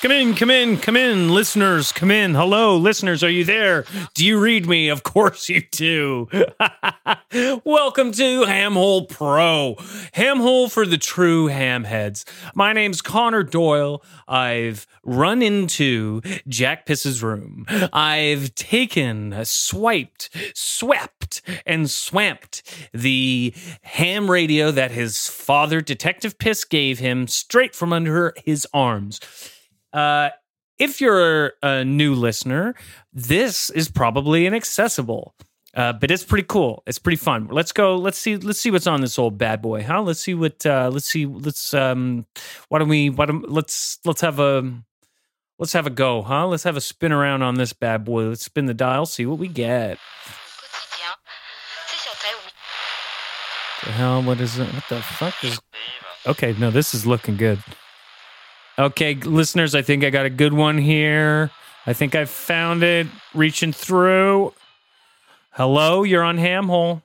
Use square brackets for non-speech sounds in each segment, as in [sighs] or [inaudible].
Come in, come in, come in, listeners, come in. Hello, listeners, are you there? Do you read me? Of course you do. [laughs] Welcome to Hamhole Pro, Hamhole for the true hamheads. My name's Connor Doyle. I've run into Jack Piss's room. I've taken, swiped, swept, and swamped the ham radio that his father, Detective Piss, gave him straight from under his arms. Uh, if you're a new listener, this is probably inaccessible. Uh, but it's pretty cool. It's pretty fun. Let's go. Let's see. Let's see what's on this old bad boy. Huh? Let's see what. Uh, let's see. Let's. Um. Why don't we? Why don't let's let's have a let's have a go. Huh? Let's have a spin around on this bad boy. Let's spin the dial. See what we get. The hell? What is it? What the fuck is? Okay, no, this is looking good. Okay, listeners, I think I got a good one here. I think I found it. Reaching through. Hello, you're on Hamhole.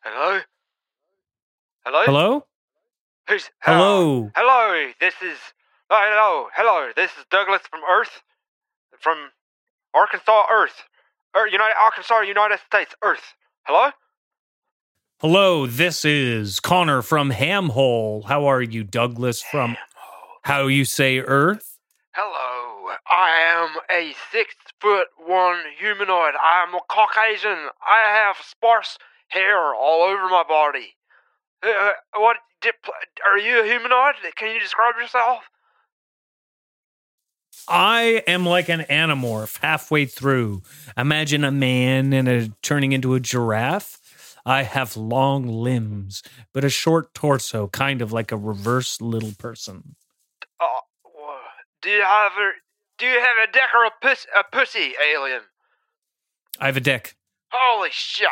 Hello? Hello? Hello. Who's Hello. Hello. This is oh, hello. Hello. This is Douglas from Earth. From Arkansas Earth. Er, United Arkansas United States Earth. Hello? Hello, this is Connor from Hamhole. How are you, Douglas from How You Say Earth? Hello. I am a six foot one humanoid. I am a Caucasian. I have sparse hair all over my body. Uh, what? Did, are you a humanoid? Can you describe yourself? I am like an anamorph halfway through. Imagine a man and a turning into a giraffe. I have long limbs, but a short torso, kind of like a reverse little person. Uh, do you have a do you have a dick or a puss a pussy alien? I have a dick. Holy shit!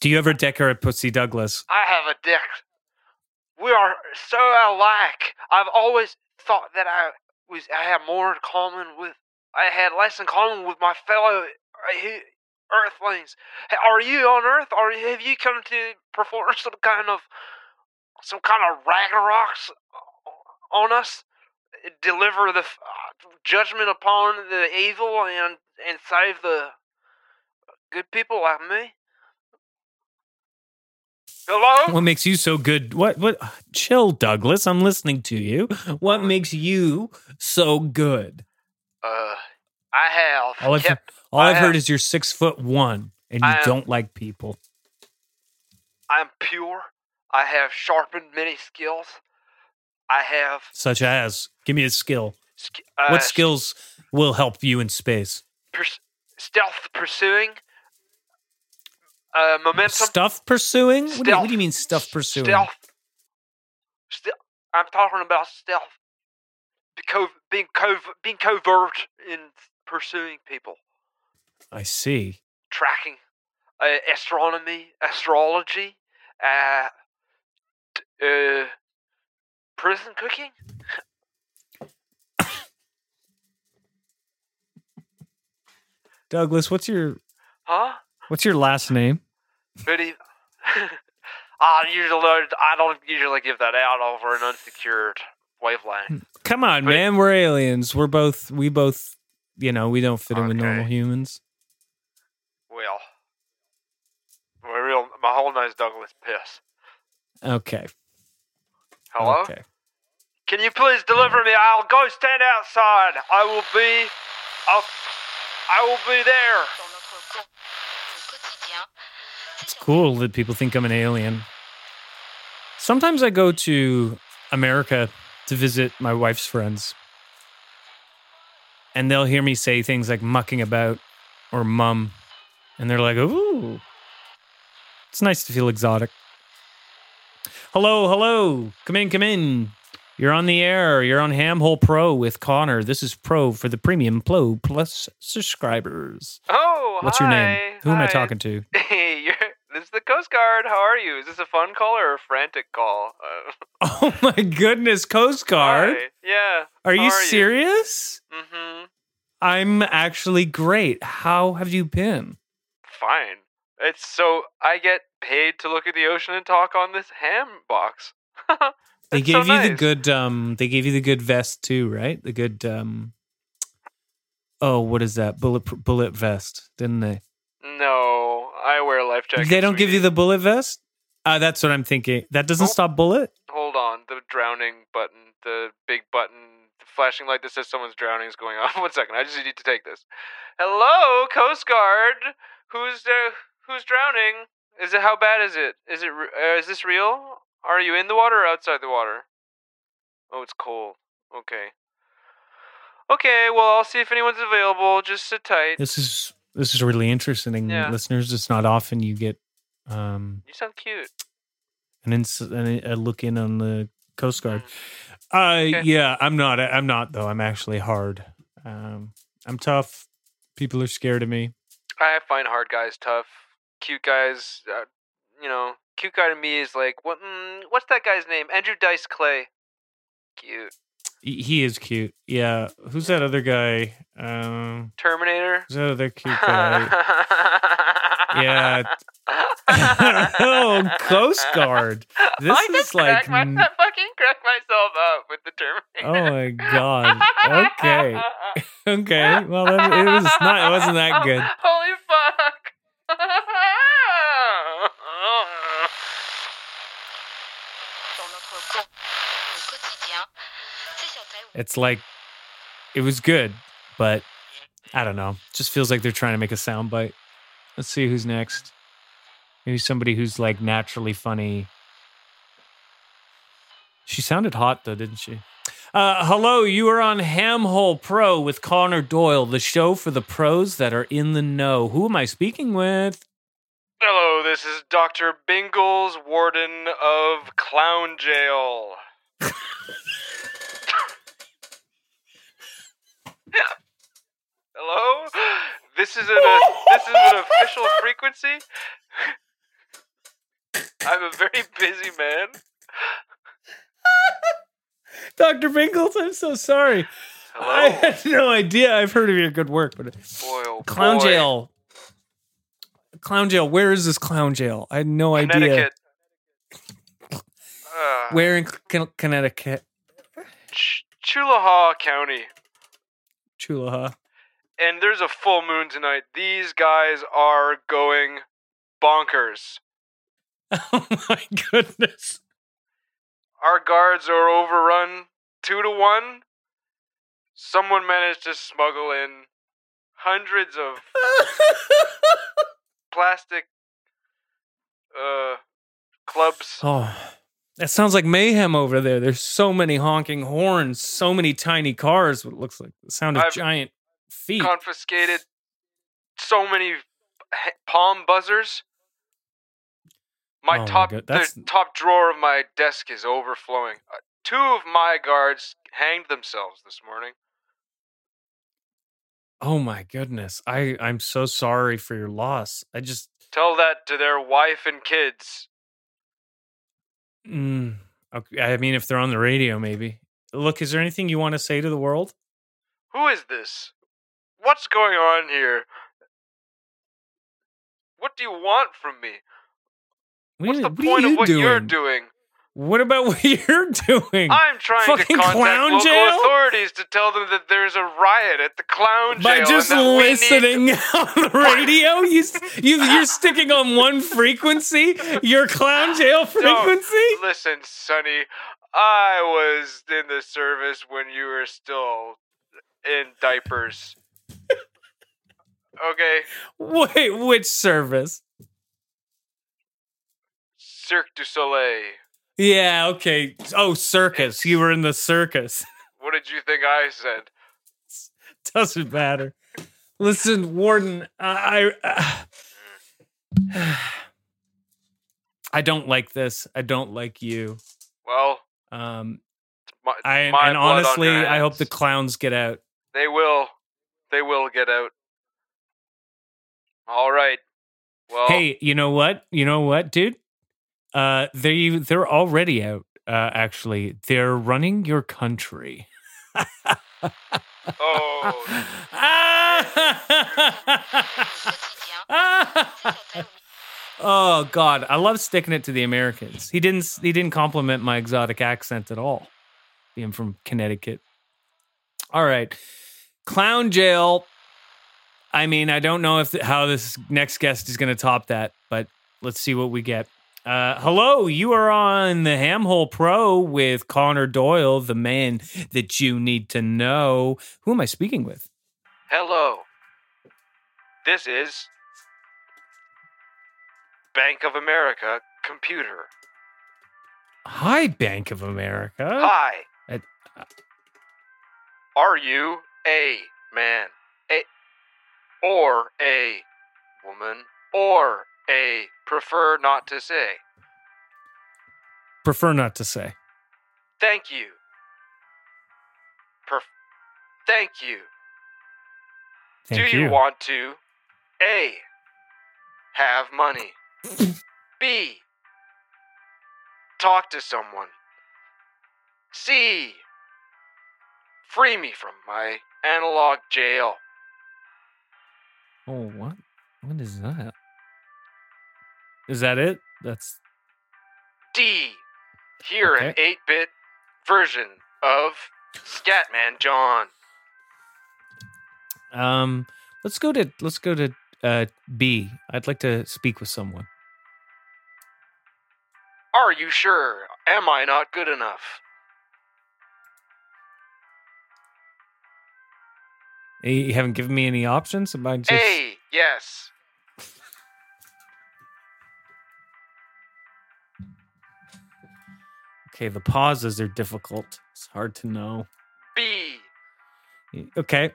Do you ever deck or a pussy, Douglas? I have a dick. We are so alike. I've always thought that I was I had more in common with I had less in common with my fellow uh, Earthlings. Are you on Earth? Or have you come to perform [laughs] some kind of some kind of Ragnaroks on us? Deliver the uh, judgment upon the evil and and save the good people like me. Hello. What makes you so good? What what chill, Douglas. I'm listening to you. What makes you so good? Uh, I have All I've, kept. all I've heard is you're six foot one and you am- don't like people. I'm pure. I have sharpened many skills. I have Such as, give me a skill. sk- uh, what skills will help you in space? pers- stealth pursuing. Uh, momentum. Stuff pursuing? What do, you, what Stealth. do you mean stuff pursuing? Stealth. Ste- I'm talking about stealth. Be being cov- being covert in pursuing people. I see. Tracking. Uh, astronomy, astrology. Uh, uh, prison cooking. Douglas, what's your Huh? what's your last name? Pretty. [laughs] I usually I don't usually give that out over an unsecured wavelength. Come on, But- man. We're aliens. We're both we both you know, we don't fit in with normal humans. Well, my real my whole name's Douglas Piss. Okay. Hello. Okay. Can you please deliver me? I'll go stand outside. I will be. I'll. I will be there. dans notre co- au quotidien. C'est It's cool that people think I'm an alien. Sometimes I go to America to visit my wife's friends. And they'll hear me say things like mucking about or mum. And they're like, ooh. It's nice to feel exotic. Hello, hello. Come in, come in. You're on the air. You're on Hamhole Pro with Connor. This is Pro for the Premium Pro Plus subscribers. Oh, What's your name? hi, Who am I talking to? [laughs] Hey, you're, this is the Coast Guard. How are you? Is this a fun call or a frantic call? Uh, [laughs] Oh my goodness, Coast Guard. hi. Yeah. Are you serious? Mm-hmm. I'm actually great. How have you been? Fine. It's so I get paid to look at the ocean and talk on this ham box. [laughs] They gave so you the good um they gave you the good vest too, right? The good um Oh, what is that? Bullet bullet vest, didn't they? No, I wear life jackets. they don't give you the bullet vest? Uh that's what I'm thinking. That doesn't Oh. stop bullet? Hold on, the drowning button, the big button, flashing light that says someone's drowning is going [laughs] off. One second, I just need to take this. Hello, Coast Guard. Who's uh, who's drowning? Is it how bad is it? Is it uh, is this real? Are you in the water or outside the water? Oh, it's cold. Okay. Okay, well, I'll see if anyone's available. Just sit tight. This is this is really interesting, Yeah. listeners. It's not often you get um You sound cute. And ins- an, a look in on the Coast Guard. Uh, Okay. yeah, I'm not. I'm not though. I'm actually hard. Um, I'm tough. People are scared of me. I find hard guys tough. Cute guys, uh, you know, cute guy to me is like what? Mm, what's that guy's name? Andrew Dice Clay. Cute. He is cute. Yeah. Who's that other guy? Um, Terminator. who's that other [laughs] cute guy? Yeah. [laughs] oh, Coast Guard. This I is like. my, I [laughs] fucking cracked myself up with the Terminator. Oh my god. Okay. [laughs] Okay. Well, that, it was not. It wasn't that good. Holy fuck. Dans notre co- au quotidien, ces certains It's like it was good, but I don't know. Just feels like they're trying to make a soundbite. Let's see who's next. Maybe somebody who's like naturally funny. She sounded hot though, didn't she? Uh, hello, you are on Hamhole Pro with Connor Doyle, the show for the pros that are in the know. Who am I speaking with? Hello, this is Dr. Bingles, warden of Clown Jail. Hello? This is an this is an official frequency. I'm a very busy man. [laughs] Dr. Binkles, I'm so sorry. Hello. I had no idea. I've heard of your good work, but boy, oh clown boy. jail. Clown jail. Where is this clown jail? I had no idea. Connecticut. Uh, [sighs] Where in Con- Connecticut? Ch- Chulaha County. Chulaha. And there's a full moon tonight. These guys are going bonkers. [laughs] Oh my goodness. Our guards are overrun two to one. Someone managed to smuggle in hundreds of [laughs] plastic uh clubs. oh, that sounds like mayhem over there. There's so many honking horns, so many tiny cars. What looks like the sound of I've giant feet. Confiscated so many palm buzzers. My Oh top that's- the top drawer of my desk is overflowing. Uh, two of my guards hanged themselves this morning. oh my goodness. I I'm so sorry for your loss. I just Tell that to their wife and kids. mm, okay, I mean if they're on the radio maybe. Look, is there anything you want to say to the world? Who is this? What's going on here? What do you want from me? What What's are- the what point you of what doing? you're doing? What about [laughs] what you're doing? I'm trying Fucking to contact local jail? authorities to tell them that there's a riot at the clown By jail. By just and that we need- listening [laughs] on the radio, you, you you're sticking on one frequency, your clown jail [laughs] frequency. Listen, Sonny, I was in the service when you were still in diapers. okay, Wait, which service? Cirque du Soleil. Yeah, okay. Oh, circus. You were in the circus. [laughs] What did you think I said? Doesn't matter. Listen, Warden, I I, [sighs] [sighs] I don't like this. I don't like you. Well, Um, my, I and honestly, I hope the clowns get out. They will. They will get out. All right. Well, Hey, you know what? You know what, dude? Uh, they they're already out. Uh, actually, they're running your country. oh, au quotidien, ces [laughs] certains Oh God, I love sticking it to the Americans. He didn't. He didn't compliment my exotic accent at all. Being from Connecticut. All right, clown jail. I mean, I don't know if how this next guest is going to top that, but let's see what we get. Uh, hello, you are on the Hamhole Pro with Connor Doyle, the man that you need to know. Who am I speaking with? Hello. This is Bank of America computer. Hi, Bank of America. Hi. Uh, Are you a man, a or a woman, or a prefer not to say? Prefer not to say. Thank you. Perf- Thank you. Thank Do you. you want to A. Have money. B. Talk to someone. C. Free me from my analog jail. Oh, what? What is that? Is that it? That's D. Hear an 8 bit version of Scatman John. um. Let's go to let's go to uh B. I'd like to speak with someone. Are you sure? Am I not good enough? You haven't given me any options. Am I just A. Yes. Okay? The pauses are difficult. It's hard to know. B. Okay.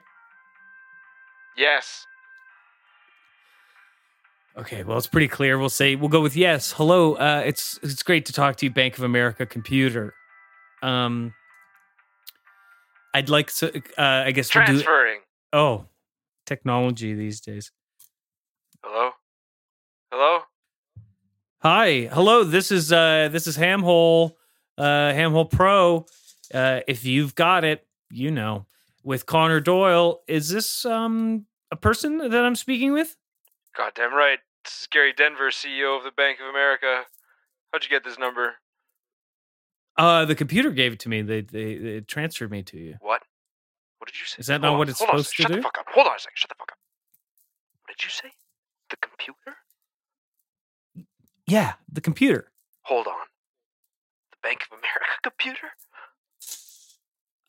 Yes. Okay, well, it's pretty clear. We'll say we'll go with yes. Hello, uh, it's it's great to talk to you, Bank of America computer. Um, I'd like to. Uh, I guess we'll do. Transferring. Oh, technology these days. Hello? Hello? Hi, hello. This is uh, this is Hamhole, uh, Hamhole Pro. Uh, if you've got it, you know, with Connor Doyle. Is this um a person that I'm speaking with? Goddamn right. This is Gary Denver, CEO of the Bank of America. How'd you get this number? Uh, the computer gave it to me. They they, they transferred me to you. What? What did you say? Is that Hold not on, what it's supposed to Shut do? the fuck up. Hold on a second. Shut the fuck up. What did you say? The computer? Yeah, the computer. Hold on. Bank of America [laughs] computer?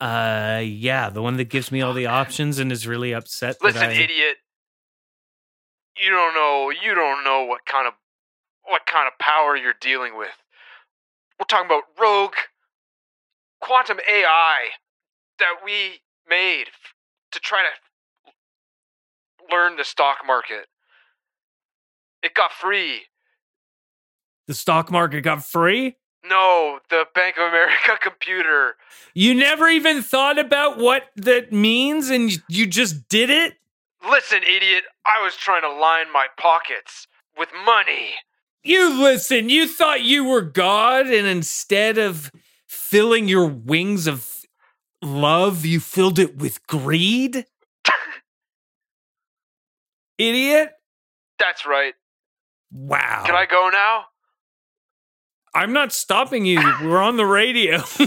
Uh, yeah, the one that gives me all the options and is really upset. that Listen, I, idiot. You don't know. You don't know what kind of what kind of power you're dealing with. We're talking about rogue quantum AI that we made to try to learn the stock market. It got free. The stock market got free. No, the Bank of America [laughs] computer. You never even thought about what that means, and you- just did it. Listen, idiot. I was trying to line my pockets with money. You listen. You thought you were God, and instead of filling your wings of love, you filled it with greed. [laughs] Idiot. That's right. Wow. Can I go now? I'm not stopping you. We're on the radio. [laughs]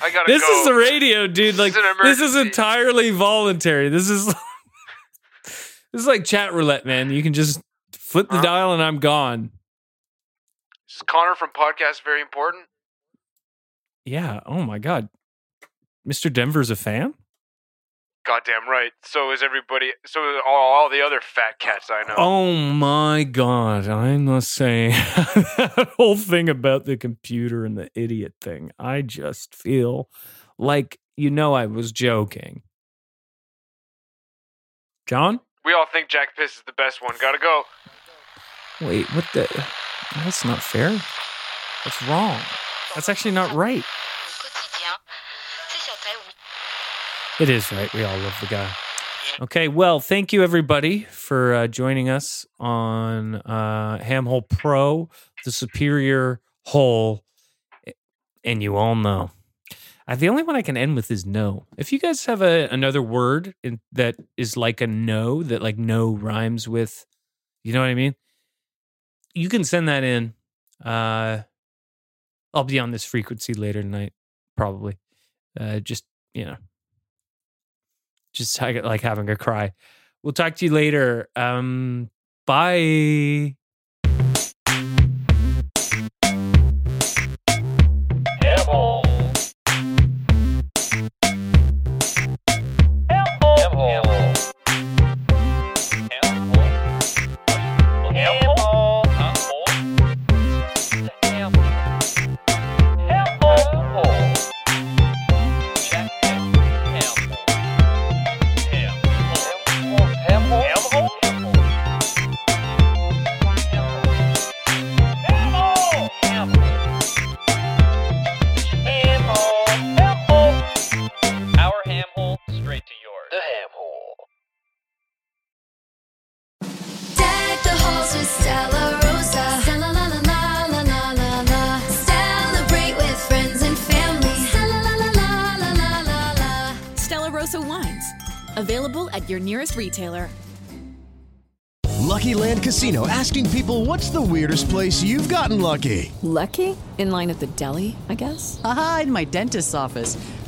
I gotta this go. is the radio, dude. This Like is this is entirely voluntary. This is [laughs] this is like chat roulette, man. You can just flip the Huh? dial and I'm gone. Is Connor from podcast very important? Yeah. Oh my god. Mr. Denver's a fan? Goddamn right. So is everybody. So is all, all the other fat cats I know. Oh my god. I must say that whole thing about the computer and the idiot thing. I just feel like you know I was joking. John? We all think Jack Piss is the best one. Gotta go. Wait, what the That's not fair. That's wrong. That's actually not right. It is right. We all love the guy. Okay, well, thank you everybody for uh, joining us on uh, Hamhole Pro, the superior hole, and you all know. Uh, the only one I can end with is no. If you guys have a, another word in, that is like a no, that like no rhymes with You know what I mean? You can send that in. Uh, I'll be on this frequency later tonight, probably. Uh, just you know, just like having a cry. We'll talk to you later. Um, bye. Rosa wines. Available at your nearest retailer. Lucky Land Casino asking people what's the weirdest place you've gotten lucky? Lucky? In line at the deli, I guess? Aha, in my dentist's office.